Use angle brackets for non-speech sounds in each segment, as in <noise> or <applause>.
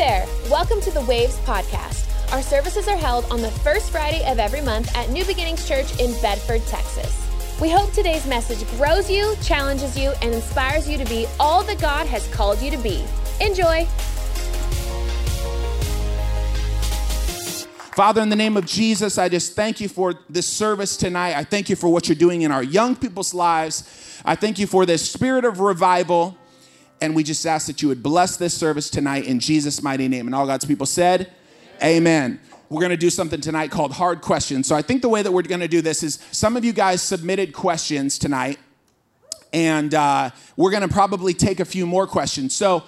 there! Welcome to the Waves Podcast. Our services are held on the first Friday of every month at New Beginnings Church in Bedford, Texas. We hope today's message grows you, challenges you, and inspires you to be all that God has called you to be. Enjoy! Father, in the name of Jesus, I just thank you for this service tonight. I thank you for what you're doing in our young people's lives. I thank you for this spirit of revival. And we just ask that you would bless this service tonight in Jesus' mighty name. And all God's people said, Amen. We're going to do something tonight called hard questions. So I think the way that we're going to do this is some of you guys submitted questions tonight, and uh, we're going to probably take a few more questions. So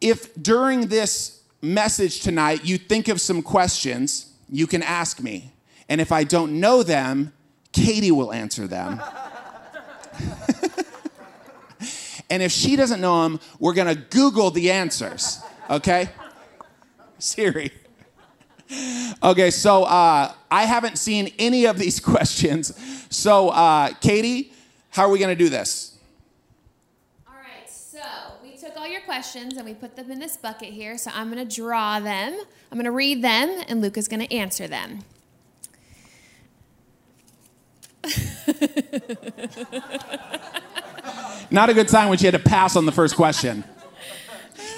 if during this message tonight you think of some questions, you can ask me. And if I don't know them, Katie will answer them. <laughs> and if she doesn't know them, we're going to Google the answers, okay? Siri. Okay, so uh, I haven't seen any of these <laughs> questions. So, uh, Katie, how are we going to do this? All right, so we took all your questions and we put them in this bucket here. So I'm going to draw them, I'm going to read them, and Luke is going to answer them. <laughs> Not a good sign when she had to pass on the first question.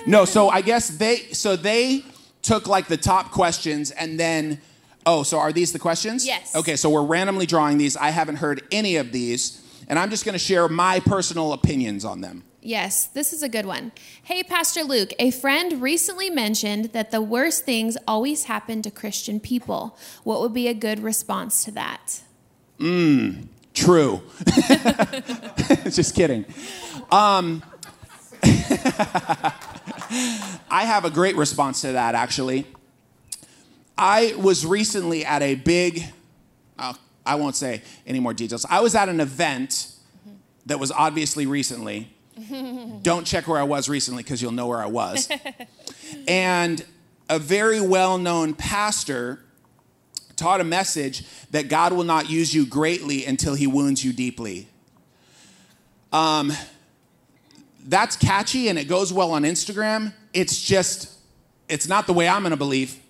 No, so I guess they so they took like the top questions and then oh, so are these the questions? Yes. Okay, so we're randomly drawing these. I haven't heard any of these, and I'm just going to share my personal opinions on them. Yes, this is a good one. Hey, Pastor Luke, a friend recently mentioned that the worst things always happen to Christian people. What would be a good response to that? Mmm, true. <laughs> just kidding. Um, <laughs> I have a great response to that, actually. I was recently at a big, uh, I won't say any more details. I was at an event that was obviously recently. Don't check where I was recently because you'll know where I was. <laughs> and a very well known pastor taught a message that God will not use you greatly until he wounds you deeply. Um, that's catchy and it goes well on Instagram. It's just, it's not the way I'm gonna believe.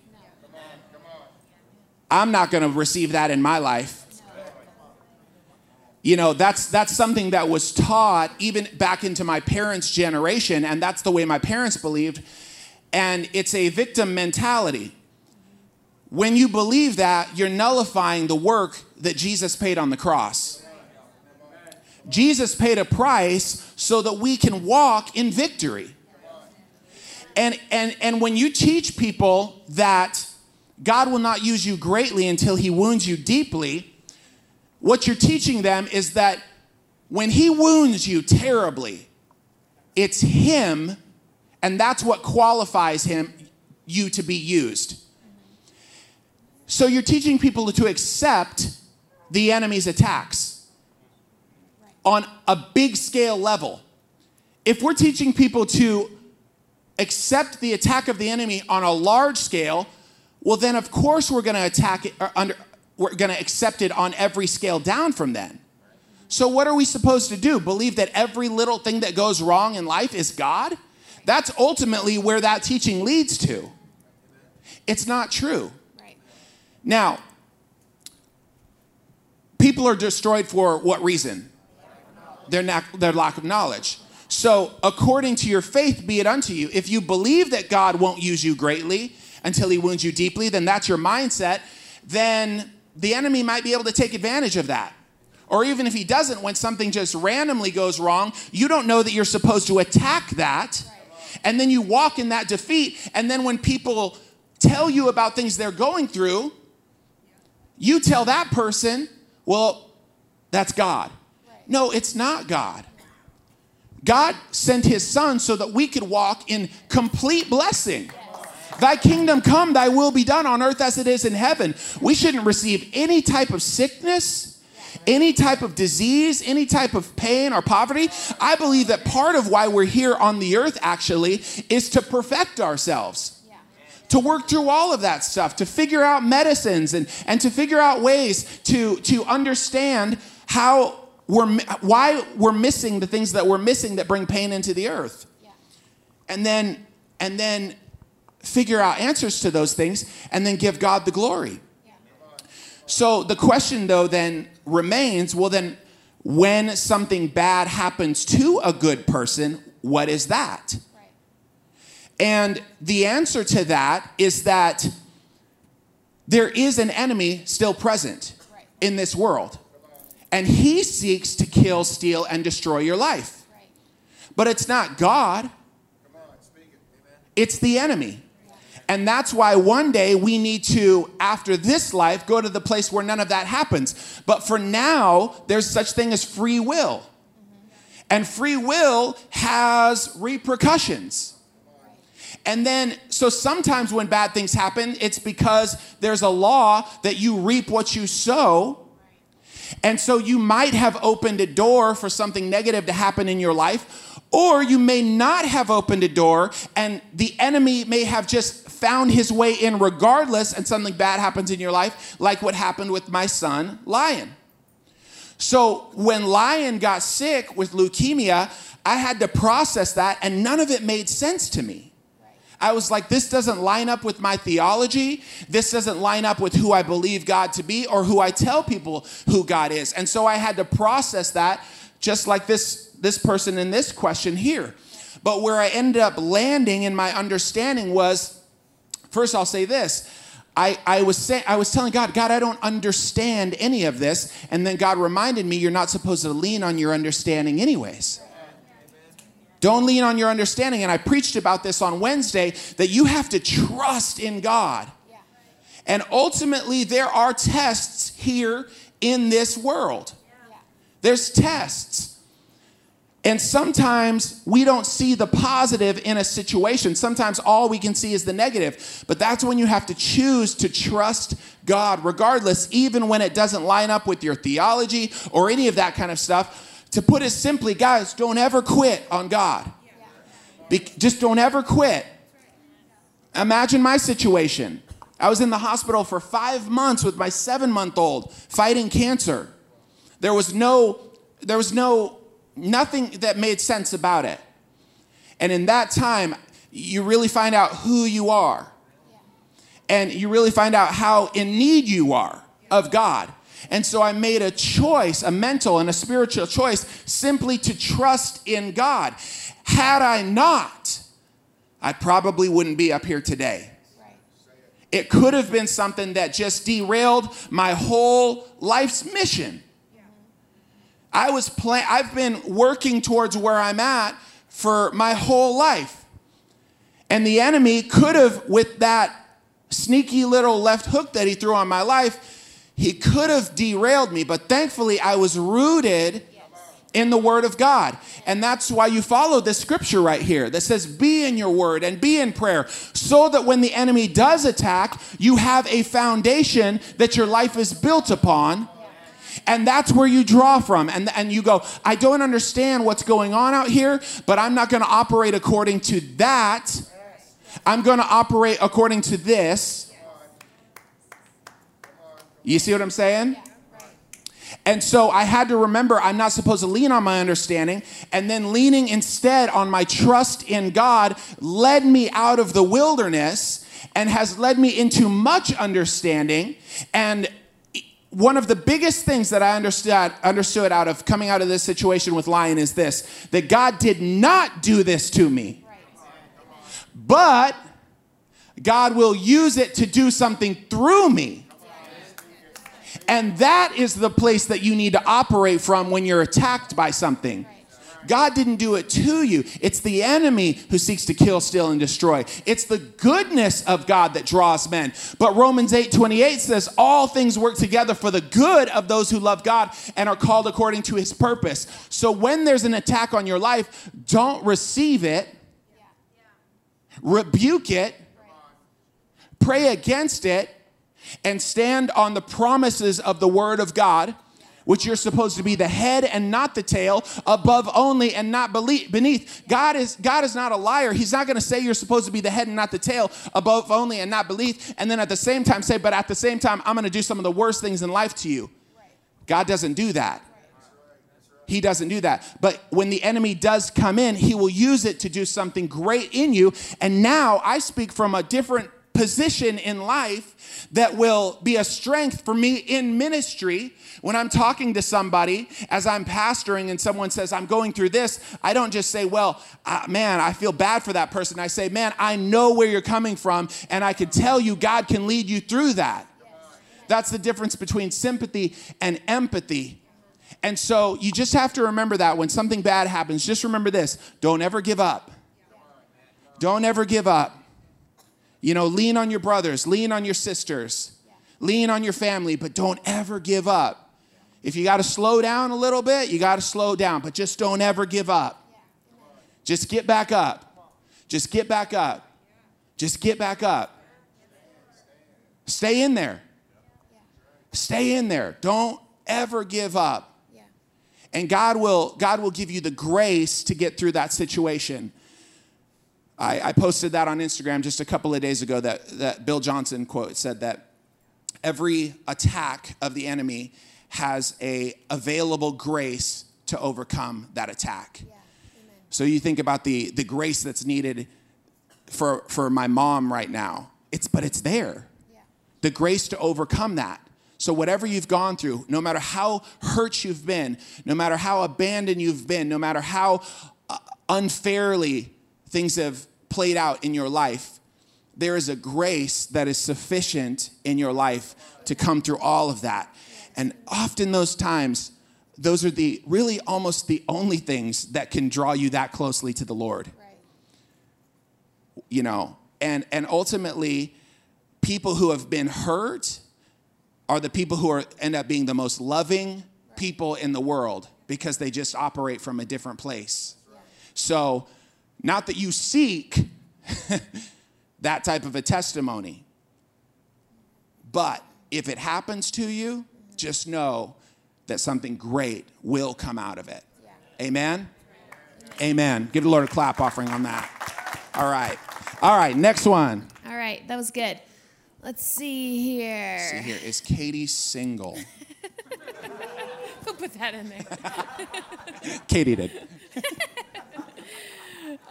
I'm not gonna receive that in my life. You know, that's that's something that was taught even back into my parents' generation, and that's the way my parents believed. And it's a victim mentality. When you believe that, you're nullifying the work that Jesus paid on the cross. Jesus paid a price so that we can walk in victory. And, and, and when you teach people that God will not use you greatly until he wounds you deeply, what you're teaching them is that when he wounds you terribly, it's him, and that's what qualifies him, you to be used. So you're teaching people to accept the enemy's attacks on a big scale level. If we're teaching people to accept the attack of the enemy on a large scale, well, then of course we're going to attack it under, we're going to accept it on every scale down from then. So, what are we supposed to do? Believe that every little thing that goes wrong in life is God? That's ultimately where that teaching leads to. It's not true. Now, people are destroyed for what reason? Their, na- their lack of knowledge. So, according to your faith, be it unto you. If you believe that God won't use you greatly until he wounds you deeply, then that's your mindset. Then the enemy might be able to take advantage of that. Or even if he doesn't, when something just randomly goes wrong, you don't know that you're supposed to attack that. And then you walk in that defeat. And then when people tell you about things they're going through, you tell that person, well, that's God. No, it's not God. God sent his son so that we could walk in complete blessing. Thy kingdom come, thy will be done on earth as it is in heaven. We shouldn't receive any type of sickness, any type of disease, any type of pain or poverty. I believe that part of why we're here on the earth actually is to perfect ourselves to work through all of that stuff, to figure out medicines and, and to figure out ways to, to understand how we're, why we're missing the things that we're missing that bring pain into the earth. Yeah. And then, and then figure out answers to those things and then give God the glory. So the question, though, then remains well, then, when something bad happens to a good person, what is that? And the answer to that is that there is an enemy still present in this world. And he seeks to kill, steal, and destroy your life. But it's not God, it's the enemy. And that's why one day we need to, after this life, go to the place where none of that happens. But for now, there's such thing as free will. Mm-hmm. And free will has repercussions. And then, so sometimes when bad things happen, it's because there's a law that you reap what you sow. And so you might have opened a door for something negative to happen in your life, or you may not have opened a door and the enemy may have just found his way in regardless, and something bad happens in your life, like what happened with my son, Lion. So when Lion got sick with leukemia, I had to process that, and none of it made sense to me. I was like, this doesn't line up with my theology. This doesn't line up with who I believe God to be or who I tell people who God is. And so I had to process that, just like this, this person in this question here. But where I ended up landing in my understanding was First, I'll say this. I, I, was saying, I was telling God, God, I don't understand any of this. And then God reminded me, you're not supposed to lean on your understanding, anyways. Don't lean on your understanding. And I preached about this on Wednesday that you have to trust in God. And ultimately, there are tests here in this world. There's tests. And sometimes we don't see the positive in a situation. Sometimes all we can see is the negative. But that's when you have to choose to trust God, regardless, even when it doesn't line up with your theology or any of that kind of stuff. To put it simply, guys, don't ever quit on God. Be- just don't ever quit. Imagine my situation. I was in the hospital for five months with my seven month old fighting cancer. There was no, there was no nothing that made sense about it. And in that time, you really find out who you are. And you really find out how in need you are of God. And so I made a choice, a mental and a spiritual choice, simply to trust in God. Had I not, I probably wouldn't be up here today. It could have been something that just derailed my whole life's mission. I was plan- I've been working towards where I'm at for my whole life. And the enemy could have, with that sneaky little left hook that he threw on my life, he could have derailed me. But thankfully, I was rooted in the Word of God. And that's why you follow this scripture right here that says, Be in your Word and be in prayer, so that when the enemy does attack, you have a foundation that your life is built upon and that's where you draw from. And, and you go, I don't understand what's going on out here, but I'm not going to operate according to that. I'm going to operate according to this. You see what I'm saying? And so I had to remember I'm not supposed to lean on my understanding. And then leaning instead on my trust in God led me out of the wilderness and has led me into much understanding. And one of the biggest things that I understood, understood out of coming out of this situation with Lion is this that God did not do this to me. But God will use it to do something through me. And that is the place that you need to operate from when you're attacked by something. God didn't do it to you. It's the enemy who seeks to kill, steal, and destroy. It's the goodness of God that draws men. But Romans 8 28 says, All things work together for the good of those who love God and are called according to his purpose. So when there's an attack on your life, don't receive it, rebuke it, pray against it, and stand on the promises of the word of God which you're supposed to be the head and not the tail, above only and not beneath. God is God is not a liar. He's not going to say you're supposed to be the head and not the tail, above only and not beneath, and then at the same time say, but at the same time, I'm going to do some of the worst things in life to you. God doesn't do that. He doesn't do that. But when the enemy does come in, he will use it to do something great in you. And now I speak from a different position in life that will be a strength for me in ministry. When I'm talking to somebody as I'm pastoring and someone says, I'm going through this, I don't just say, Well, uh, man, I feel bad for that person. I say, Man, I know where you're coming from, and I can tell you God can lead you through that. That's the difference between sympathy and empathy. And so you just have to remember that when something bad happens, just remember this don't ever give up. Don't ever give up. You know, lean on your brothers, lean on your sisters, lean on your family, but don't ever give up. If you got to slow down a little bit, you got to slow down, but just don't ever give up. Just get back up. Just get back up. Just get back up. Stay in there. Stay in there. Don't ever give up. And God will, God will give you the grace to get through that situation. I, I posted that on Instagram just a couple of days ago that, that Bill Johnson quote said that every attack of the enemy has a available grace to overcome that attack. Yeah. So you think about the, the grace that's needed for, for my mom right now. It's but it's there. Yeah. The grace to overcome that. So, whatever you've gone through, no matter how hurt you've been, no matter how abandoned you've been, no matter how uh, unfairly things have played out in your life, there is a grace that is sufficient in your life to come through all of that. And often, those times, those are the really almost the only things that can draw you that closely to the Lord. Right. You know, and, and ultimately, people who have been hurt are the people who are, end up being the most loving people in the world because they just operate from a different place. So, not that you seek <laughs> that type of a testimony, but if it happens to you, just know that something great will come out of it. Amen? Amen. Give the Lord a clap offering on that. All right. All right, next one. All right, that was good. Let's see here. See here. Is Katie single? <laughs> Who put that in there? Katie did. <laughs>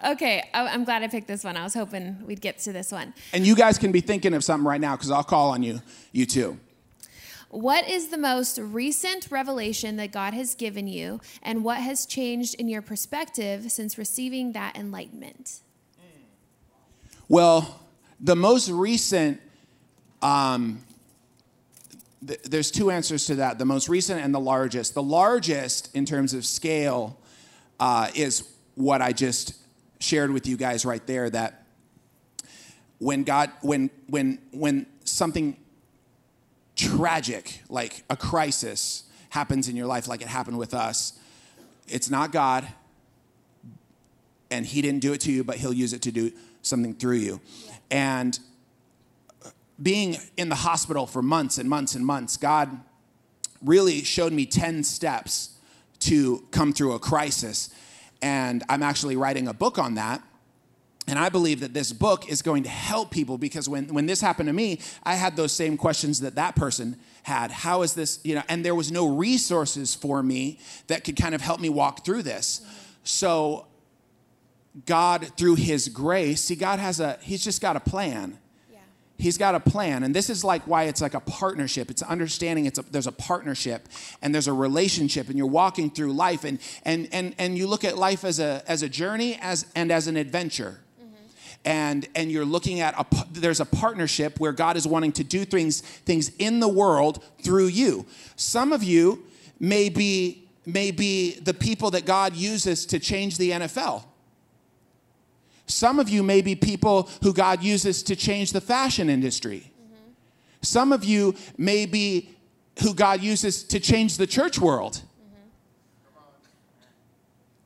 okay, I'm glad I picked this one. I was hoping we'd get to this one. And you guys can be thinking of something right now because I'll call on you, you too. What is the most recent revelation that God has given you, and what has changed in your perspective since receiving that enlightenment? Well, the most recent um, th- there's two answers to that the most recent and the largest. The largest, in terms of scale, uh, is what I just shared with you guys right there that when God, when, when, when something tragic, like a crisis, happens in your life, like it happened with us, it's not God, and He didn't do it to you, but He'll use it to do something through you. And being in the hospital for months and months and months, God really showed me 10 steps to come through a crisis. And I'm actually writing a book on that. And I believe that this book is going to help people because when, when this happened to me, I had those same questions that that person had. How is this, you know, and there was no resources for me that could kind of help me walk through this. So God, through his grace, see, God has a, he's just got a plan he's got a plan. And this is like why it's like a partnership. It's understanding it's a, there's a partnership and there's a relationship and you're walking through life. And and and, and you look at life as a as a journey as and as an adventure. Mm-hmm. and and you're looking at a there's a partnership where god is wanting to do things things in the world through you. Some of you may be may be the people that god uses to change the nfl some of you may be people who God uses to change the fashion industry. Mm-hmm. Some of you may be who God uses to change the church world. Mm-hmm.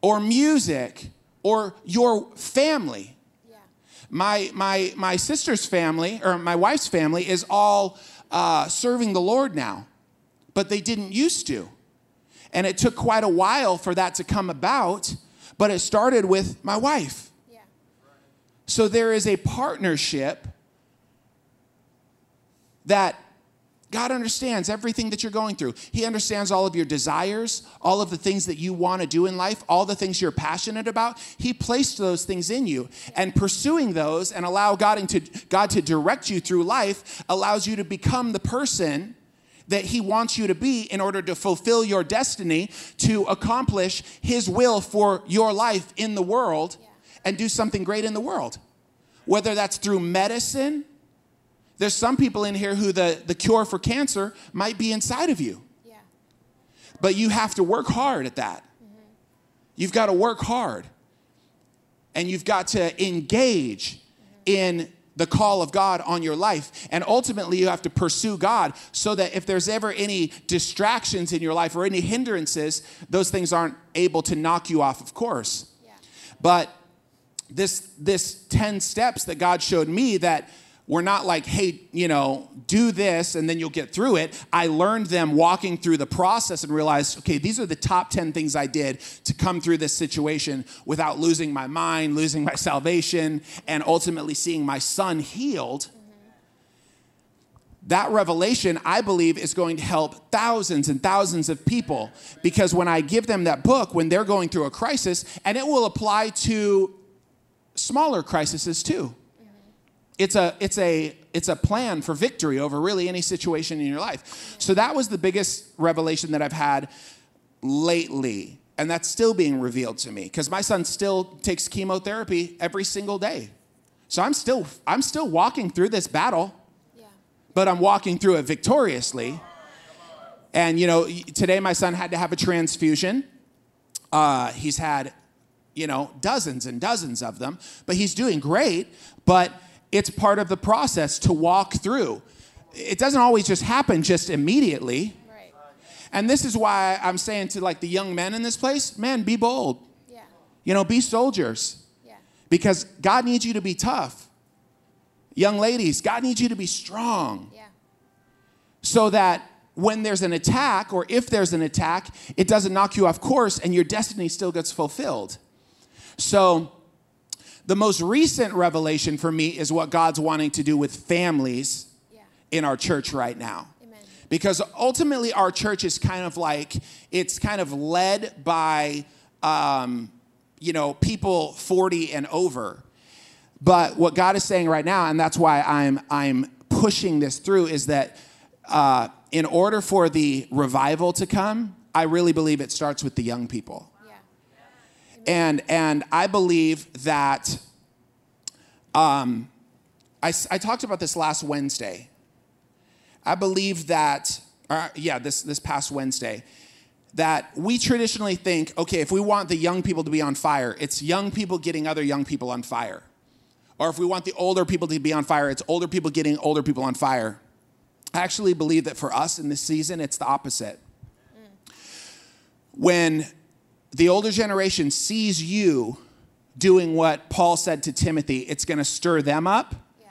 Or music, or your family. Yeah. My, my, my sister's family, or my wife's family, is all uh, serving the Lord now, but they didn't used to. And it took quite a while for that to come about, but it started with my wife. So there is a partnership that God understands everything that you're going through. He understands all of your desires, all of the things that you want to do in life, all the things you're passionate about. He placed those things in you. And pursuing those and allow God to, God to direct you through life allows you to become the person that He wants you to be in order to fulfill your destiny, to accomplish His will for your life in the world, and do something great in the world. Whether that's through medicine, there's some people in here who the, the cure for cancer might be inside of you. Yeah. But you have to work hard at that. Mm-hmm. You've got to work hard. And you've got to engage mm-hmm. in the call of God on your life. And ultimately, you have to pursue God so that if there's ever any distractions in your life or any hindrances, those things aren't able to knock you off of course. Yeah. But this, this 10 steps that God showed me that we're not like, hey, you know, do this and then you'll get through it. I learned them walking through the process and realized, okay, these are the top 10 things I did to come through this situation without losing my mind, losing my salvation, and ultimately seeing my son healed. That revelation, I believe, is going to help thousands and thousands of people because when I give them that book, when they're going through a crisis, and it will apply to smaller crises too it's a it's a it's a plan for victory over really any situation in your life. So that was the biggest revelation that I've had lately. And that's still being revealed to me because my son still takes chemotherapy every single day. So I'm still I'm still walking through this battle. Yeah. But I'm walking through it victoriously. And you know, today my son had to have a transfusion. Uh, he's had, you know, dozens and dozens of them, but he's doing great. But it's part of the process to walk through. It doesn't always just happen just immediately. Right. And this is why I'm saying to like the young men in this place, man, be bold. Yeah. You know, be soldiers. Yeah. Because God needs you to be tough. Young ladies, God needs you to be strong. Yeah. So that when there's an attack or if there's an attack, it doesn't knock you off course and your destiny still gets fulfilled. So the most recent revelation for me is what God's wanting to do with families yeah. in our church right now. Amen. Because ultimately, our church is kind of like, it's kind of led by, um, you know, people 40 and over. But what God is saying right now, and that's why I'm, I'm pushing this through, is that uh, in order for the revival to come, I really believe it starts with the young people. And, and I believe that um, I, I talked about this last Wednesday. I believe that, or, yeah, this, this past Wednesday, that we traditionally think okay, if we want the young people to be on fire, it's young people getting other young people on fire. Or if we want the older people to be on fire, it's older people getting older people on fire. I actually believe that for us in this season, it's the opposite. Mm. When the older generation sees you doing what Paul said to Timothy, it's going to stir them up. Yeah.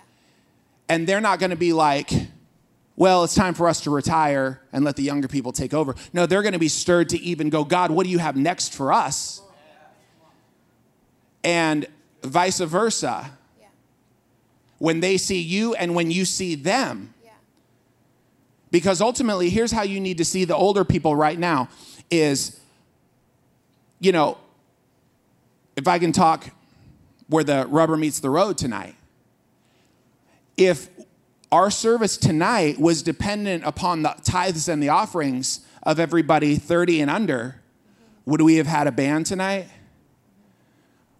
And they're not going to be like, well, it's time for us to retire and let the younger people take over. No, they're going to be stirred to even go, God, what do you have next for us? And vice versa. Yeah. When they see you and when you see them. Yeah. Because ultimately, here's how you need to see the older people right now is you know, if I can talk where the rubber meets the road tonight, if our service tonight was dependent upon the tithes and the offerings of everybody 30 and under, would we have had a band tonight?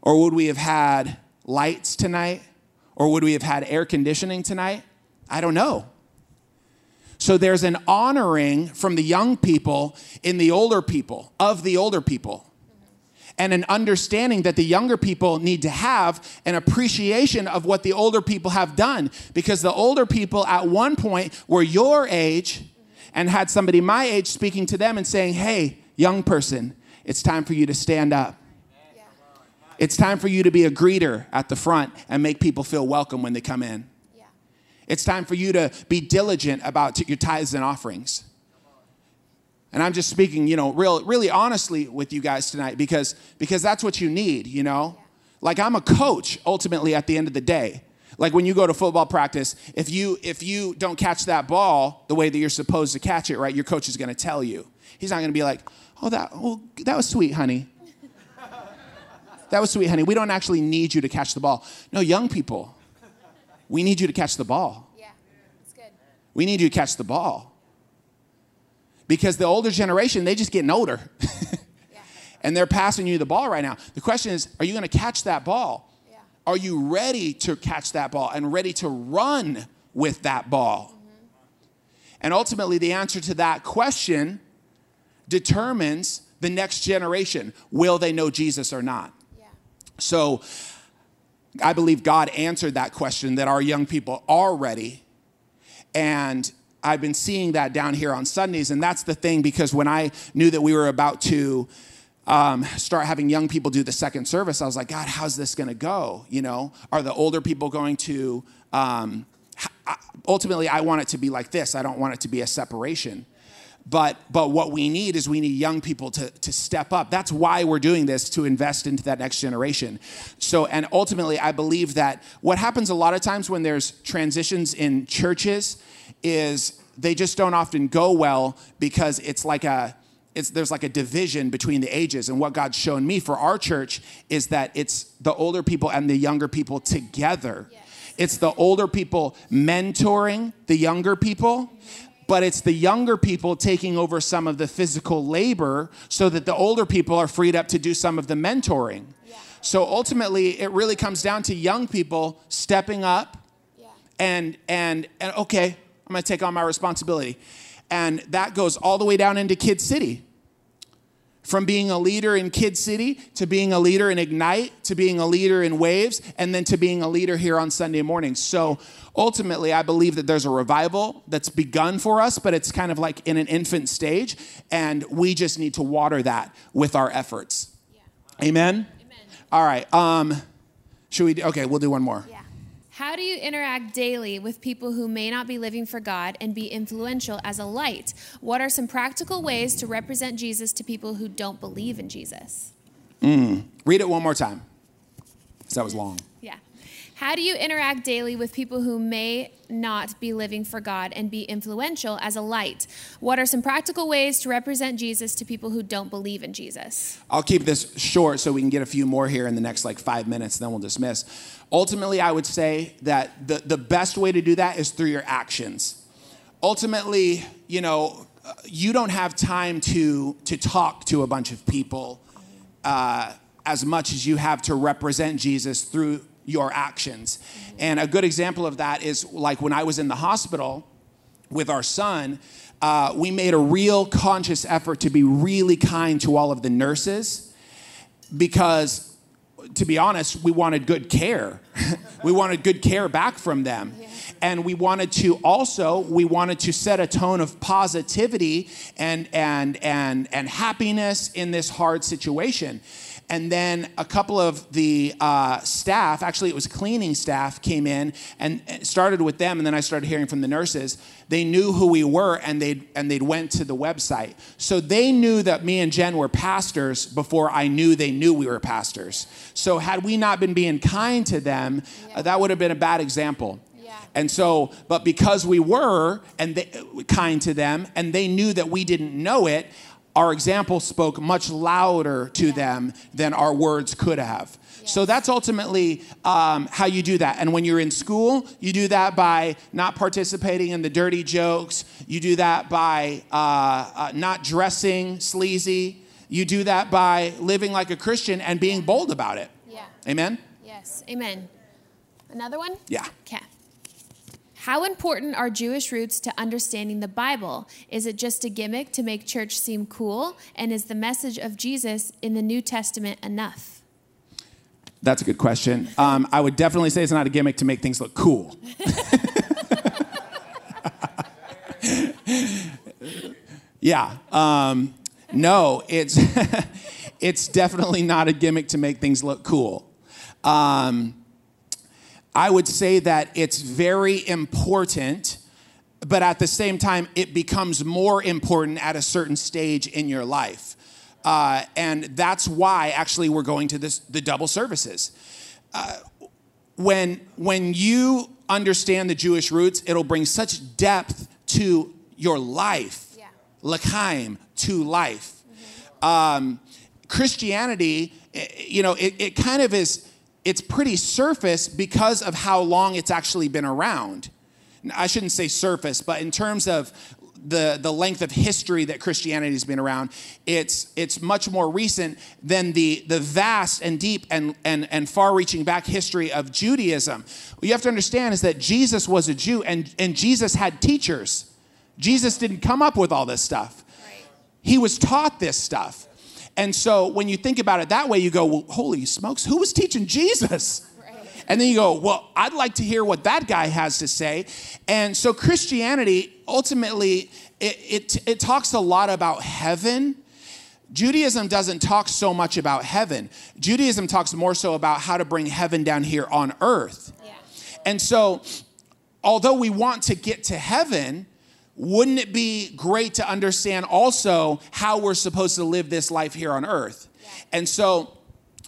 Or would we have had lights tonight? Or would we have had air conditioning tonight? I don't know. So there's an honoring from the young people in the older people, of the older people and an understanding that the younger people need to have an appreciation of what the older people have done. Because the older people at one point were your age and had somebody my age speaking to them and saying, Hey, young person, it's time for you to stand up. It's time for you to be a greeter at the front and make people feel welcome when they come in. Yeah. It's time for you to be diligent about your tithes and offerings. And I'm just speaking, you know, real, really honestly with you guys tonight because, because that's what you need, you know? Like I'm a coach ultimately at the end of the day. Like when you go to football practice, if you if you don't catch that ball the way that you're supposed to catch it, right, your coach is going to tell you. He's not going to be like, "Oh, that oh, that was sweet, honey." <laughs> that was sweet, honey. We don't actually need you to catch the ball. No, young people, we need you to catch the ball. Yeah, that's good. We need you to catch the ball. Because the older generation, they just getting older. <laughs> Yeah. and they're passing you the ball right now. The question is, are you going to catch that ball? Yeah. Are you ready to catch that ball and ready to run with that ball? Mm-hmm. And ultimately, the answer to that question determines the next generation. Will they know Jesus or not? Yeah. So I believe God answered that question that our young people are ready. And I've been seeing that down here on Sundays. And that's the thing because when I knew that we were about to um, start having young people do the second service, I was like, God, how's this going to go? You know, are the older people going to. Um, ultimately, I want it to be like this. I don't want it to be a separation. But, but what we need is we need young people to, to step up. That's why we're doing this to invest into that next generation. So, and ultimately, I believe that what happens a lot of times when there's transitions in churches is they just don't often go well because it's like a, it's, there's like a division between the ages. And what God's shown me for our church is that it's the older people and the younger people together. It's the older people mentoring the younger people, but it's the younger people taking over some of the physical labor so that the older people are freed up to do some of the mentoring. So ultimately, it really comes down to young people stepping up Yeah. and and and okay, I'm going to take on my responsibility. And that goes all the way down into Kid City. From being a leader in Kid City to being a leader in Ignite to being a leader in Waves and then to being a leader here on Sunday mornings. So ultimately, I believe that there's a revival that's begun for us, but it's kind of like in an infant stage, and we just need to water that with our efforts. Amen? Amen. All right. Um, should we? do- Okay, we'll do one more. Yeah. How do you interact daily with people who may not be living for God and be influential as a light? What are some practical ways to represent Jesus to people who don't believe in Jesus? Mm. Read it one more time. that was long. How do you interact daily with people who may not be living for God and be influential as a light? What are some practical ways to represent Jesus to people who don't believe in Jesus? I'll keep this short so we can get a few more here in the next like five minutes, then we'll dismiss. Ultimately, I would say that the, the best way to do that is through your actions. Ultimately, you know, uh, you don't have time to, to talk to a bunch of people uh, as much as you have to represent Jesus through your actions. And a good example of that is like when I was in the hospital with our son, uh, we made a real conscious effort to be really kind to all of the nurses because, to be honest, we wanted good care. <laughs> we wanted good care back from them. And we wanted to also, we wanted to set a tone of positivity and, and, and, and happiness in this hard situation. And then a couple of the uh, staff, actually, it was cleaning staff, came in and started with them. And then I started hearing from the nurses. They knew who we were and they'd, and they'd went to the website. So they knew that me and Jen were pastors before I knew they knew we were pastors. So had we not been being kind to them, uh, that would have been a bad example. And so, but because we were and they, kind to them, and they knew that we didn't know it, our example spoke much louder to them than our words could have. So that's ultimately um, how you do that. And when you're in school, you do that by not participating in the dirty jokes. You do that by uh, uh, not dressing sleazy. You do that by living like a Christian and being bold about it. Yeah. Amen? Yes. Amen. Another one? Yeah. Okay. How important are Jewish roots to understanding the Bible? Is it just a gimmick to make church seem cool? And is the message of Jesus in the New Testament enough? That's a good question. Um, I would definitely say it's not a gimmick to make things look cool. <laughs> yeah. Um, no, it's <laughs> it's definitely not a gimmick to make things look cool. Um, I would say that it's very important, but at the same time, it becomes more important at a certain stage in your life. Uh, and that's why actually we're going to this, the double services. Uh, when when you understand the Jewish roots, it'll bring such depth to your life. Yeah. L'chaim, to life. Um, Christianity, eh, you know, it, it kind of is, it's pretty surface because of how long it's actually been around. I shouldn't say surface, but in terms of the, the length of history that Christianity has been around, it's, it's much more recent than the, the vast and deep and, and, and far reaching back history of Judaism. What you have to understand is that Jesus was a Jew and, and Jesus had teachers. Jesus didn't come up with all this stuff, Right. he was taught this stuff. And so when you think about it that way, you go, well, holy smokes, who was teaching Jesus? Right. And then you go, well, I'd like to hear what that guy has to say. And so Christianity ultimately it, it, it talks a lot about heaven. Judaism doesn't talk so much about heaven. Judaism talks more so about how to bring heaven down here on earth. Yeah. And so, although we want to get to heaven, wouldn't it be great to understand also how we're supposed to live this life here on earth? And so,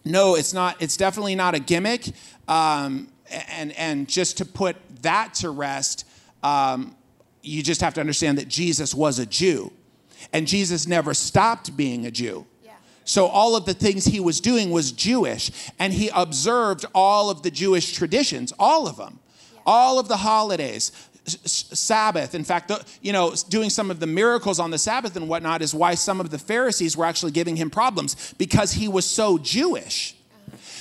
no, it's not. It's definitely not a gimmick. Um, and and just to put that to rest, um, you just have to understand that Jesus was a Jew, and Jesus never stopped being a Jew. Yeah. So all of the things he was doing was Jewish, and he observed all of the Jewish traditions, all of them, all of the holidays, Sabbath. In fact, the, you know, doing some of the miracles on the Sabbath and whatnot is why some of the Pharisees were actually giving him problems because he was so Jewish.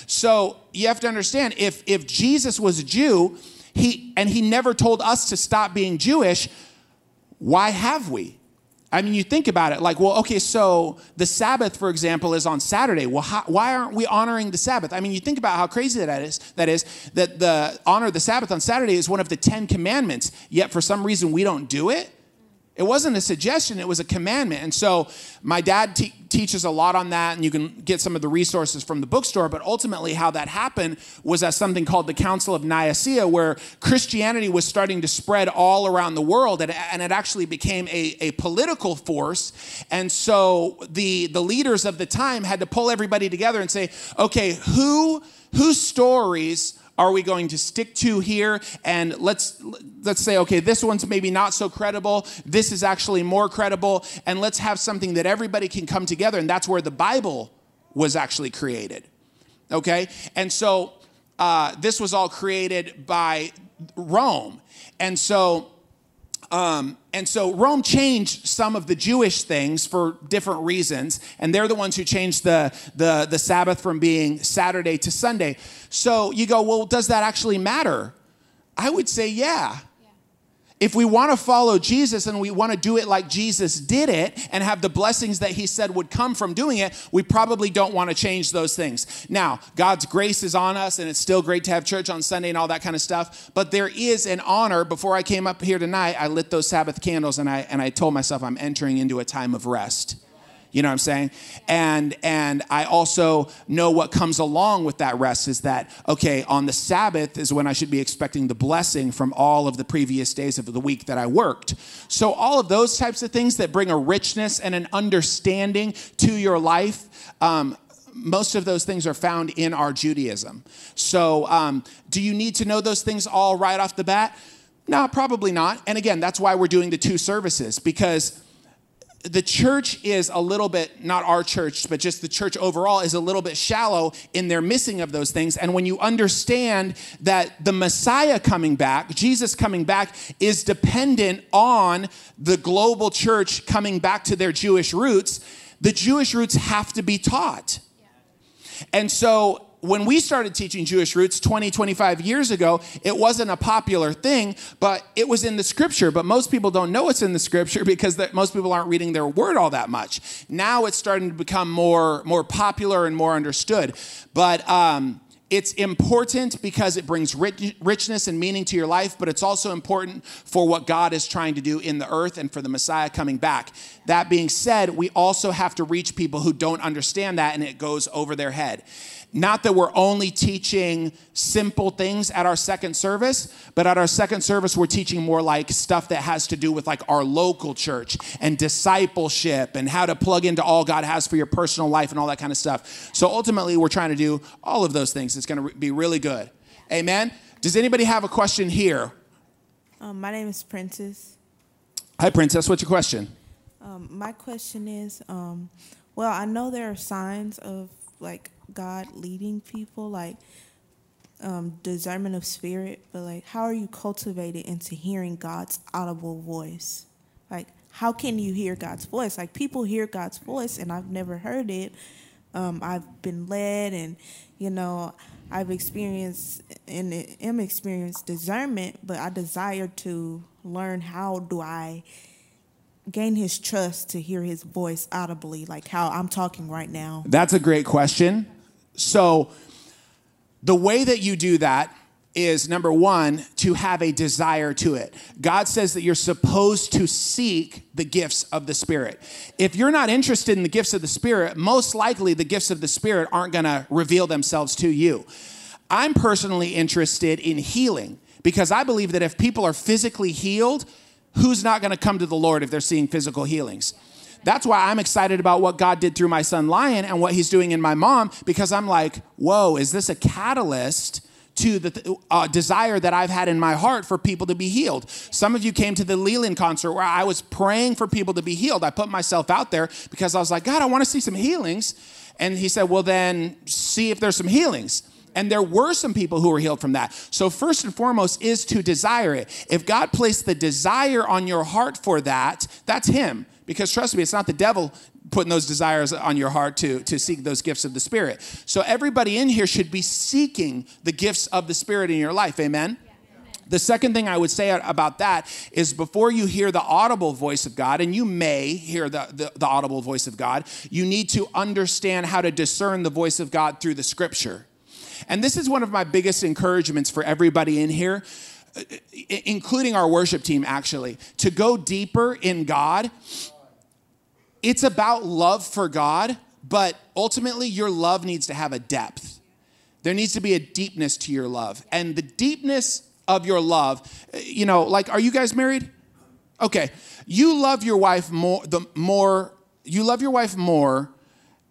So you have to understand if if Jesus was a Jew, he and he never told us to stop being Jewish, why have we? I mean, you think about it like, well, okay, so the Sabbath, for example, is on Saturday. Well, how, why aren't we honoring the Sabbath? I mean, you think about how crazy that is. That is that the honor of the Sabbath on Saturday is one of the Ten Commandments. Yet for some reason we don't do it. It wasn't a suggestion, it was a commandment. And so my dad te- teaches a lot on that, and you can get some of the resources from the bookstore. But ultimately, how that happened was at something called the Council of Nicaea, where Christianity was starting to spread all around the world, and, and it actually became a, a political force. And so the, the leaders of the time had to pull everybody together and say, okay, who whose stories are we going to stick to here? And let's let's say okay this one's maybe not so credible. This is actually more credible. And let's have something that everybody can come together and that's where the bible was actually created okay? And so uh, this was all created by rome. And so um, and so Rome changed some of the Jewish things for different reasons, and they're the ones who changed the, the, the Sabbath from being Saturday to Sunday. So you go, well, does that actually matter? I would say, yeah. If we want to follow Jesus and we want to do it like Jesus did it and have the blessings that he said would come from doing it, we probably don't want to change those things. Now, God's grace is on us and it's still great to have church on Sunday and all that kind of stuff, but there is an honor. Before I came up here tonight, I lit those Sabbath candles and I and I told myself I'm entering into a time of rest. You know what I'm saying? And and I also know what comes along with that rest is that okay, on the Sabbath is when I should be expecting the blessing from all of the previous days of the week that I worked. So all of those types of things that bring a richness and an understanding to your life. Um, most of those things are found in our Judaism. So, um, do you need to know those things all right off the bat? No, probably not. And again, that's why we're doing the two services because the church is a little bit not our church but just the church overall is a little bit shallow in their missing of those things. And when you understand that the messiah coming back jesus coming back is dependent on the global church coming back to their jewish roots the jewish roots have to be taught. And so when we started teaching Jewish roots 20, 25 years ago, it wasn't a popular thing, but it was in the scripture. But most people don't know it's in the scripture <laughs> because most people aren't reading their word all that much. Now it's starting to become more, more popular and more understood. But um, it's important because it brings rich, richness and meaning to your life, but it's also important for what God is trying to do in the earth and for the Messiah coming back. That being said, we also have to reach people who don't understand that and it goes over their head. Not that we're only teaching simple things at our second service, but at our second service, we're teaching more like stuff that has to do with like our local church and discipleship and how to plug into all God has for your personal life and all that kind of stuff. So ultimately, we're trying to do all of those things. It's going to be really good. Amen. Does anybody have a question here? Um, my name is Princess. Hi, Princess. What's your question? Um, my question is, um, well, I know there are signs of like God leading people, like um, discernment of spirit, but like, how are you cultivated into hearing God's audible voice? Like, how can you hear God's voice? Like, people hear God's voice, and I've never heard it. Um, I've been led, and you know, I've experienced and am experienced discernment, but I desire to learn how do I gain his trust to hear his voice audibly, like how I'm talking right now? That's a great question. So, the way that you do that is number one, to have a desire to it. God says that you're supposed to seek the gifts of the Spirit. If you're not interested in the gifts of the Spirit, most likely the gifts of the Spirit aren't gonna reveal themselves to you. I'm personally interested in healing because I believe that if people are physically healed, who's not gonna come to the Lord if they're seeing physical healings? That's why I'm excited about what God did through my son Lion and what he's doing in my mom because I'm like, whoa, is this a catalyst? to the uh, desire that I've had in my heart for people to be healed. Some of you came to the Leeland concert where I was praying for people to be healed. I put myself out there because I was like, God, I want to see some healings. And he said, Well, then see if there's some healings. And there were some people who were healed from that. So, first and foremost, is to desire it. If God placed the desire on your heart for that, that's Him. Because trust me, it's not the devil putting those desires on your heart to, to seek those gifts of the Spirit. So everybody in here should be seeking the gifts of the Spirit in your life. Amen? The second thing I would say about that is before you hear the audible voice of God, and you may hear the, the, the, audible voice of God, you need to understand how to discern the voice of God through the scripture. And this is one of my biggest encouragements for everybody in here, uh, including our worship team, actually, to go deeper in God it's about love for God, but ultimately your love needs to have a depth. There needs to be a deepness to your love. And the deepness of your love, you know, like are you guys married? Okay. You love your wife more the more you love your wife more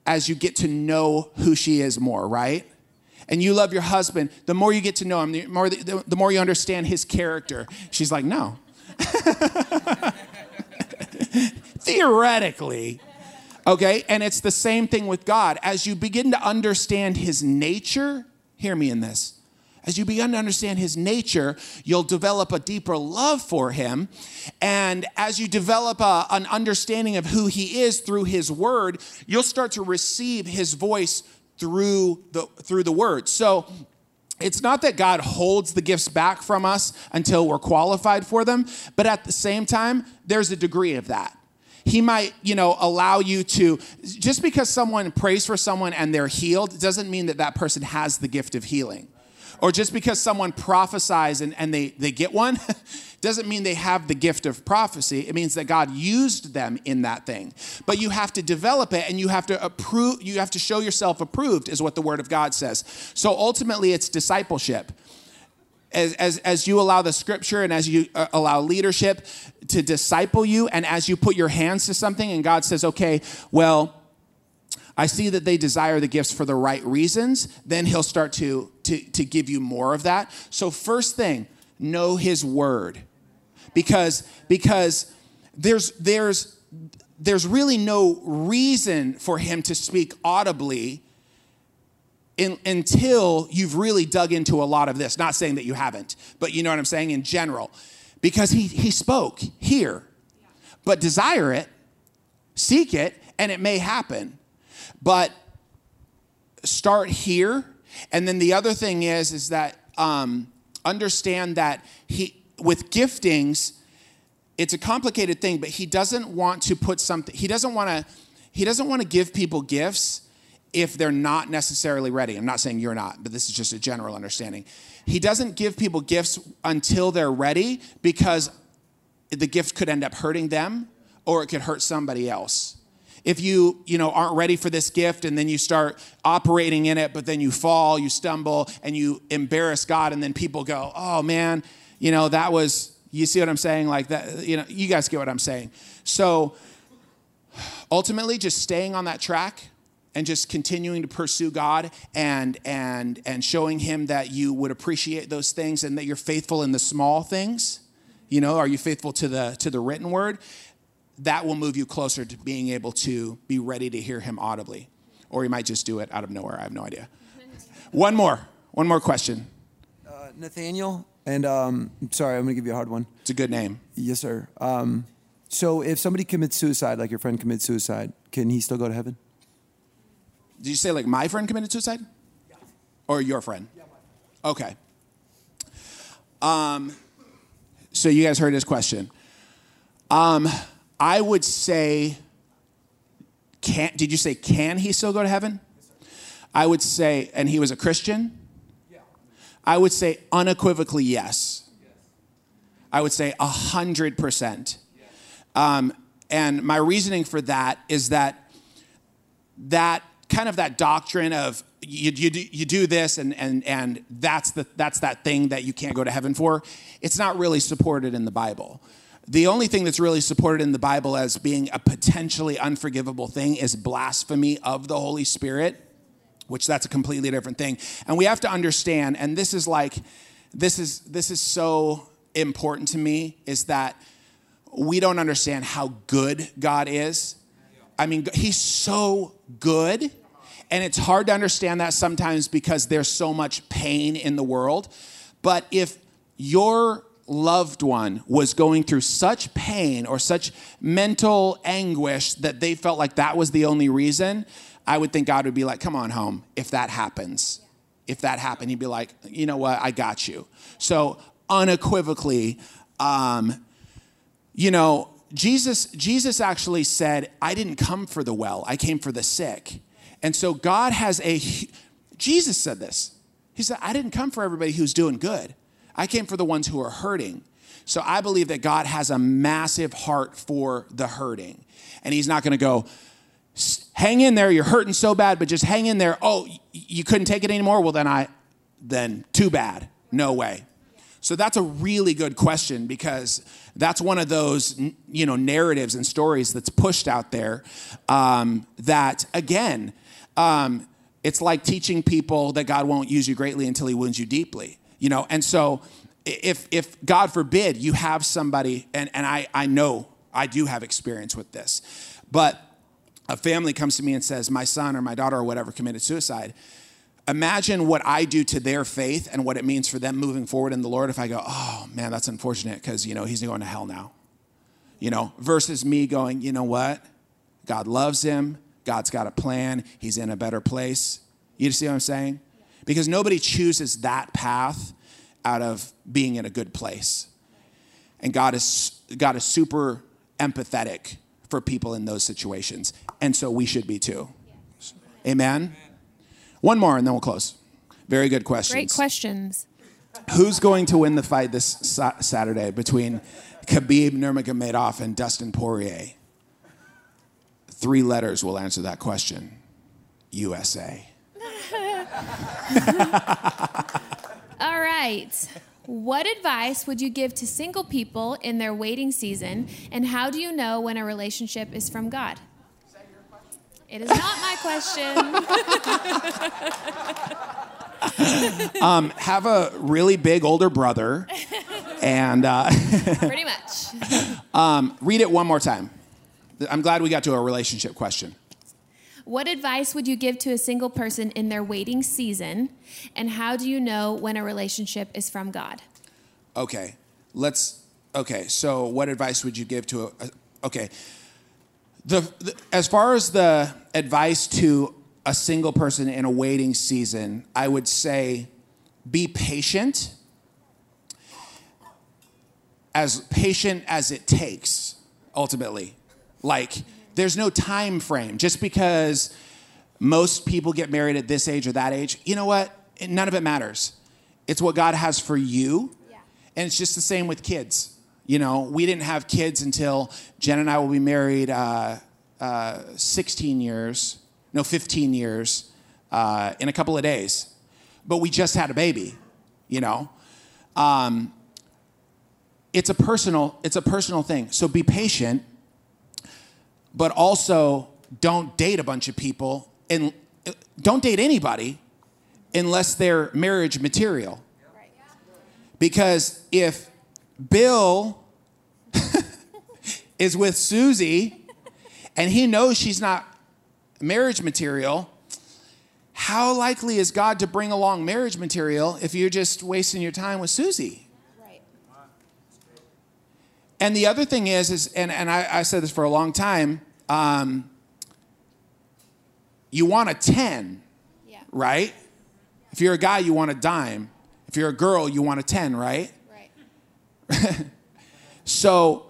as you get to know who she is more, right? And you love your husband, the more you get to know him, the more, the, the more you understand his character. She's like, no. <laughs> <laughs> theoretically. Okay, and it's the same thing with God. As you begin to understand his nature, hear me in this. As you begin to understand his nature, you'll develop a deeper love for him. And as you develop a, an understanding of who he is through his word, you'll start to receive his voice through the, through the word. So it's not that God holds the gifts back from us until we're qualified for them, but at the same time, there's a degree of that. He might, you know, allow you to, just because someone prays for someone and they're healed, doesn't mean that that person has the gift of healing. Or just because someone prophesies and, and they, they get one, <laughs> doesn't mean they have the gift of prophecy. It means that God used them in that thing. But you have to develop it and you have to approve, you have to show yourself approved, is what the word of God says. So ultimately, it's discipleship as, as, as you allow the scripture and as you uh, allow leadership to disciple you, and as you put your hands to something, and God says, okay, well, I see that they desire the gifts for the right reasons, then He'll start to, to, to give you more of that. So, first thing, know His word. Because, because there's, there's, there's really no reason for Him to speak audibly in, until you've really dug into a lot of this. Not saying that you haven't, but you know what I'm saying in general. Because he, he spoke here, but desire it, seek it, and it may happen. But start here. And then the other thing is, is that um, understand that he, with giftings, it's a complicated thing, but he doesn't want to put something, he doesn't want to, he doesn't want to give people gifts if they're not necessarily ready. I'm not saying you're not, but this is just a general understanding. He doesn't give people gifts until they're ready because the gift could end up hurting them or it could hurt somebody else. If you, you know, aren't ready for this gift and then you start operating in it, but then you fall, you stumble, and you embarrass God, and then people go, oh man, you know, that was, you see what I'm saying? Like that, you know, you guys get what I'm saying. So ultimately, just staying on that track and just continuing to pursue God and and and showing him that you would appreciate those things and that you're faithful in the small things. You know, are you faithful to the to the written word? That will move you closer to being able to be ready to hear him audibly. Or you might just do it out of nowhere. I have no idea. <laughs> One more. One more question. Uh, Nathaniel, and um, sorry, I'm going to give you a hard one. It's a good name. Yes, sir. Um, so if somebody commits suicide, like your friend commits suicide, can he still go to heaven? Did you say like my friend committed suicide? Yeah. Or your friend? Yeah, my friend. Okay. Um, so you guys heard his question. Um, I would say, can did you say can he still go to heaven? I would say, and he was a Christian. Yeah. I would say unequivocally yes. yes. I would say a hundred percent. Um, and my reasoning for that is that that kind of that doctrine of you, you, do, you do this and, and, and that's, the, that's that thing that you can't go to heaven for, it's not really supported in the Bible. The only thing that's really supported in the Bible as being a potentially unforgivable thing is blasphemy of the Holy Spirit, which that's a completely different thing. And we have to understand, and this is like, this is, this is so important to me, is that we don't understand how good God is. I mean, He's so good. And it's hard to understand that sometimes because there's so much pain in the world. But if your loved one was going through such pain or such mental anguish that they felt like that was the only reason, I would think God would be like, come on home if that happens. If that happened, he'd be like, you know what, I got you. So unequivocally, um, you know, Jesus, Jesus actually said, I didn't come for the well, I came for the sick. And so God has a, Jesus said this. He said, I didn't come for everybody who's doing good, I came for the ones who are hurting. So I believe that God has a massive heart for the hurting. And He's not gonna go, hang in there, you're hurting so bad, but just hang in there. Oh, you couldn't take it anymore? Well, then I, then too bad. No way. So that's a really good question because that's one of those you know narratives and stories that's pushed out there. Um, that again, um, it's like teaching people that God won't use you greatly until He wounds you deeply. You know, and so if if God forbid you have somebody, and and I I know I do have experience with this, but a family comes to me and says my son or my daughter or whatever committed suicide imagine what I do to their faith and what it means for them moving forward in the Lord if I go, oh man, that's unfortunate because, you know, he's going to hell now. You know, versus me going, you know what? God loves him. God's got a plan. He's in a better place. You see what I'm saying? Because nobody chooses that path out of being in a good place. And God is, God is super empathetic for people in those situations. And so we should be too. Amen? One more and then we'll close. Very good questions. Great questions. Who's going to win the fight this sa- Saturday between Khabib Nurmagomedov and Dustin Poirier? Three letters will answer that question. USA. <laughs> All right. What advice would you give to single people in their waiting season, and how do you know when a relationship is from God? It is not my question. <laughs> um, have a really big older brother, and uh, <laughs> pretty much. um, read it one more time. I'm glad we got to a relationship question. What advice would you give to a single person in their waiting season, and how do you know when a relationship is from God? Okay, let's. Okay, so what advice would you give to a? a okay, the, the, as far as the advice to a single person in a waiting season, I would say be patient, as patient as it takes, ultimately. Like, there's no time frame. Just because most people get married at this age or that age, you know what? None of it matters. It's what God has for you. Yeah. And it's just the same with kids. You know, we didn't have kids until Jen and I will be married uh, uh, 16 years, no, 15 years uh, in a couple of days. But we just had a baby, you know. Um, it's a personal, it's a personal thing. So be patient, but also don't date a bunch of people and don't date anybody unless they're marriage material. Because if Bill is with Susie and he knows she's not marriage material, how likely is God to bring along marriage material if you're just wasting your time with Susie? Right. And the other thing is, is and, and I, I said this for a long time, um, you want a 10, Yeah. right? If you're a guy, you want a dime. If you're a girl, you want a 10, right? Right. <laughs> So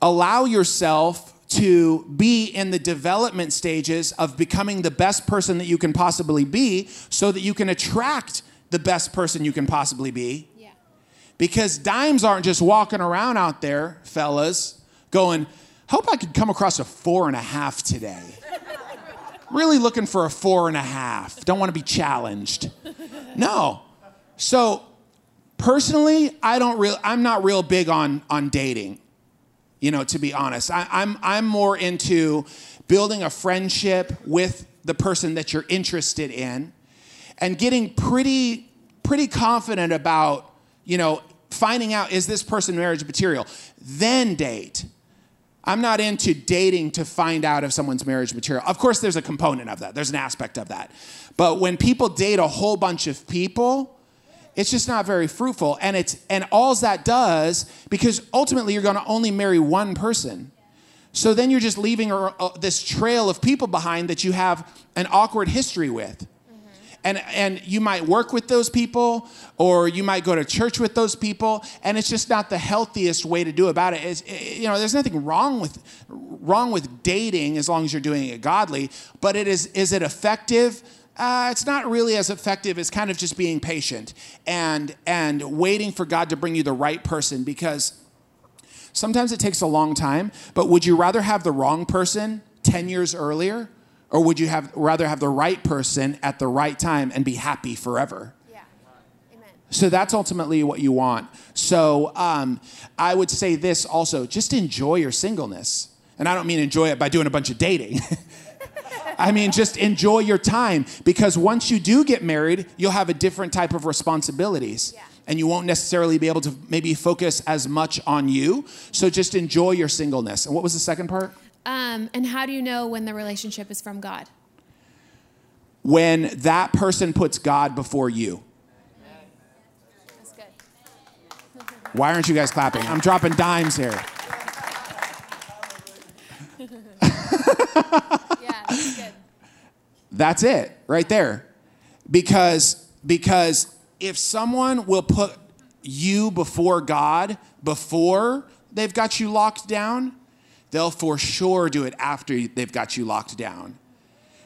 allow yourself to be in the development stages of becoming the best person that you can possibly be so that you can attract the best person you can possibly be. Yeah. Because dimes aren't just walking around out there, fellas, going, hope I could come across a four and a half today. <laughs> really looking for a four and a half. Don't want to be challenged. No. So personally, I don't real I'm not real big on on dating. You know, to be honest. I, I'm I'm more into building a friendship with the person that you're interested in and getting pretty pretty confident about, you know, finding out is this person marriage material, then date. I'm not into dating to find out if someone's marriage material. Of course, there's a component of that, there's an aspect of that. But when people date a whole bunch of people, it's just not very fruitful. And it's and all that does, because ultimately you're gonna only marry one person. So then you're just leaving a, a- this trail of people behind that you have an awkward history with. Mm-hmm. And, and you might work with those people or you might go to church with those people and it's just not the healthiest way to do about it is you know there's nothing wrong with wrong with dating as long as you're doing it godly but it is is it effective uh, it's not really as effective as kind of just being patient and and waiting for god to bring you the right person because Sometimes it takes a long time, but would you rather have the wrong person 10 years earlier? Or would you have, rather have the right person at the right time and be happy forever? Yeah. Amen. So that's ultimately what you want. So um, I would say this also just enjoy your singleness. And I don't mean enjoy it by doing a bunch of dating. <laughs> I mean, just enjoy your time because once you do get married, you'll have a different type of responsibilities. Yeah. And you won't necessarily be able to maybe focus as much on you. So just enjoy your singleness. And what was the second part? Um, and how do you know when the relationship is from God? When that person puts God before you. That's good. Why aren't you guys clapping? I'm dropping dimes here. <laughs> Good. That's it right there. Because because if someone will put you before God before they've got you locked down, they'll for sure do it after they've got you locked down.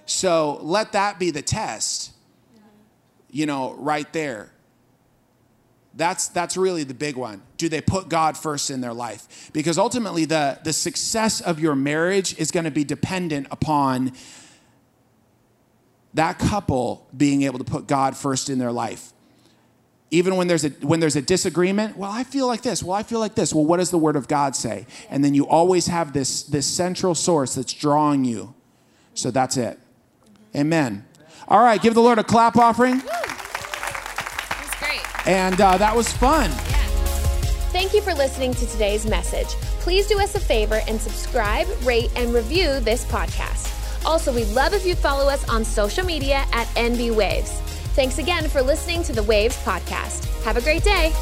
So let that be the test. You know, right there. That's that's really the big one. Do they put God first in their life? Because ultimately the the success of your marriage is going to be dependent upon that couple being able to put God first in their life. Even when there's a when there's a disagreement, well, I feel like this. Well, I feel like this. Well, what does the word of God say? And then you always have this this central source that's drawing you. So that's it. Mm-hmm. Amen. All right, give the Lord a clap offering. And uh, that was fun. Thank you for listening to today's message. Please do us a favor and subscribe, rate, and review this podcast. Also, we'd love if you'd follow us on social media at NB Waves. Thanks again for listening to the Waves podcast. Have a great day.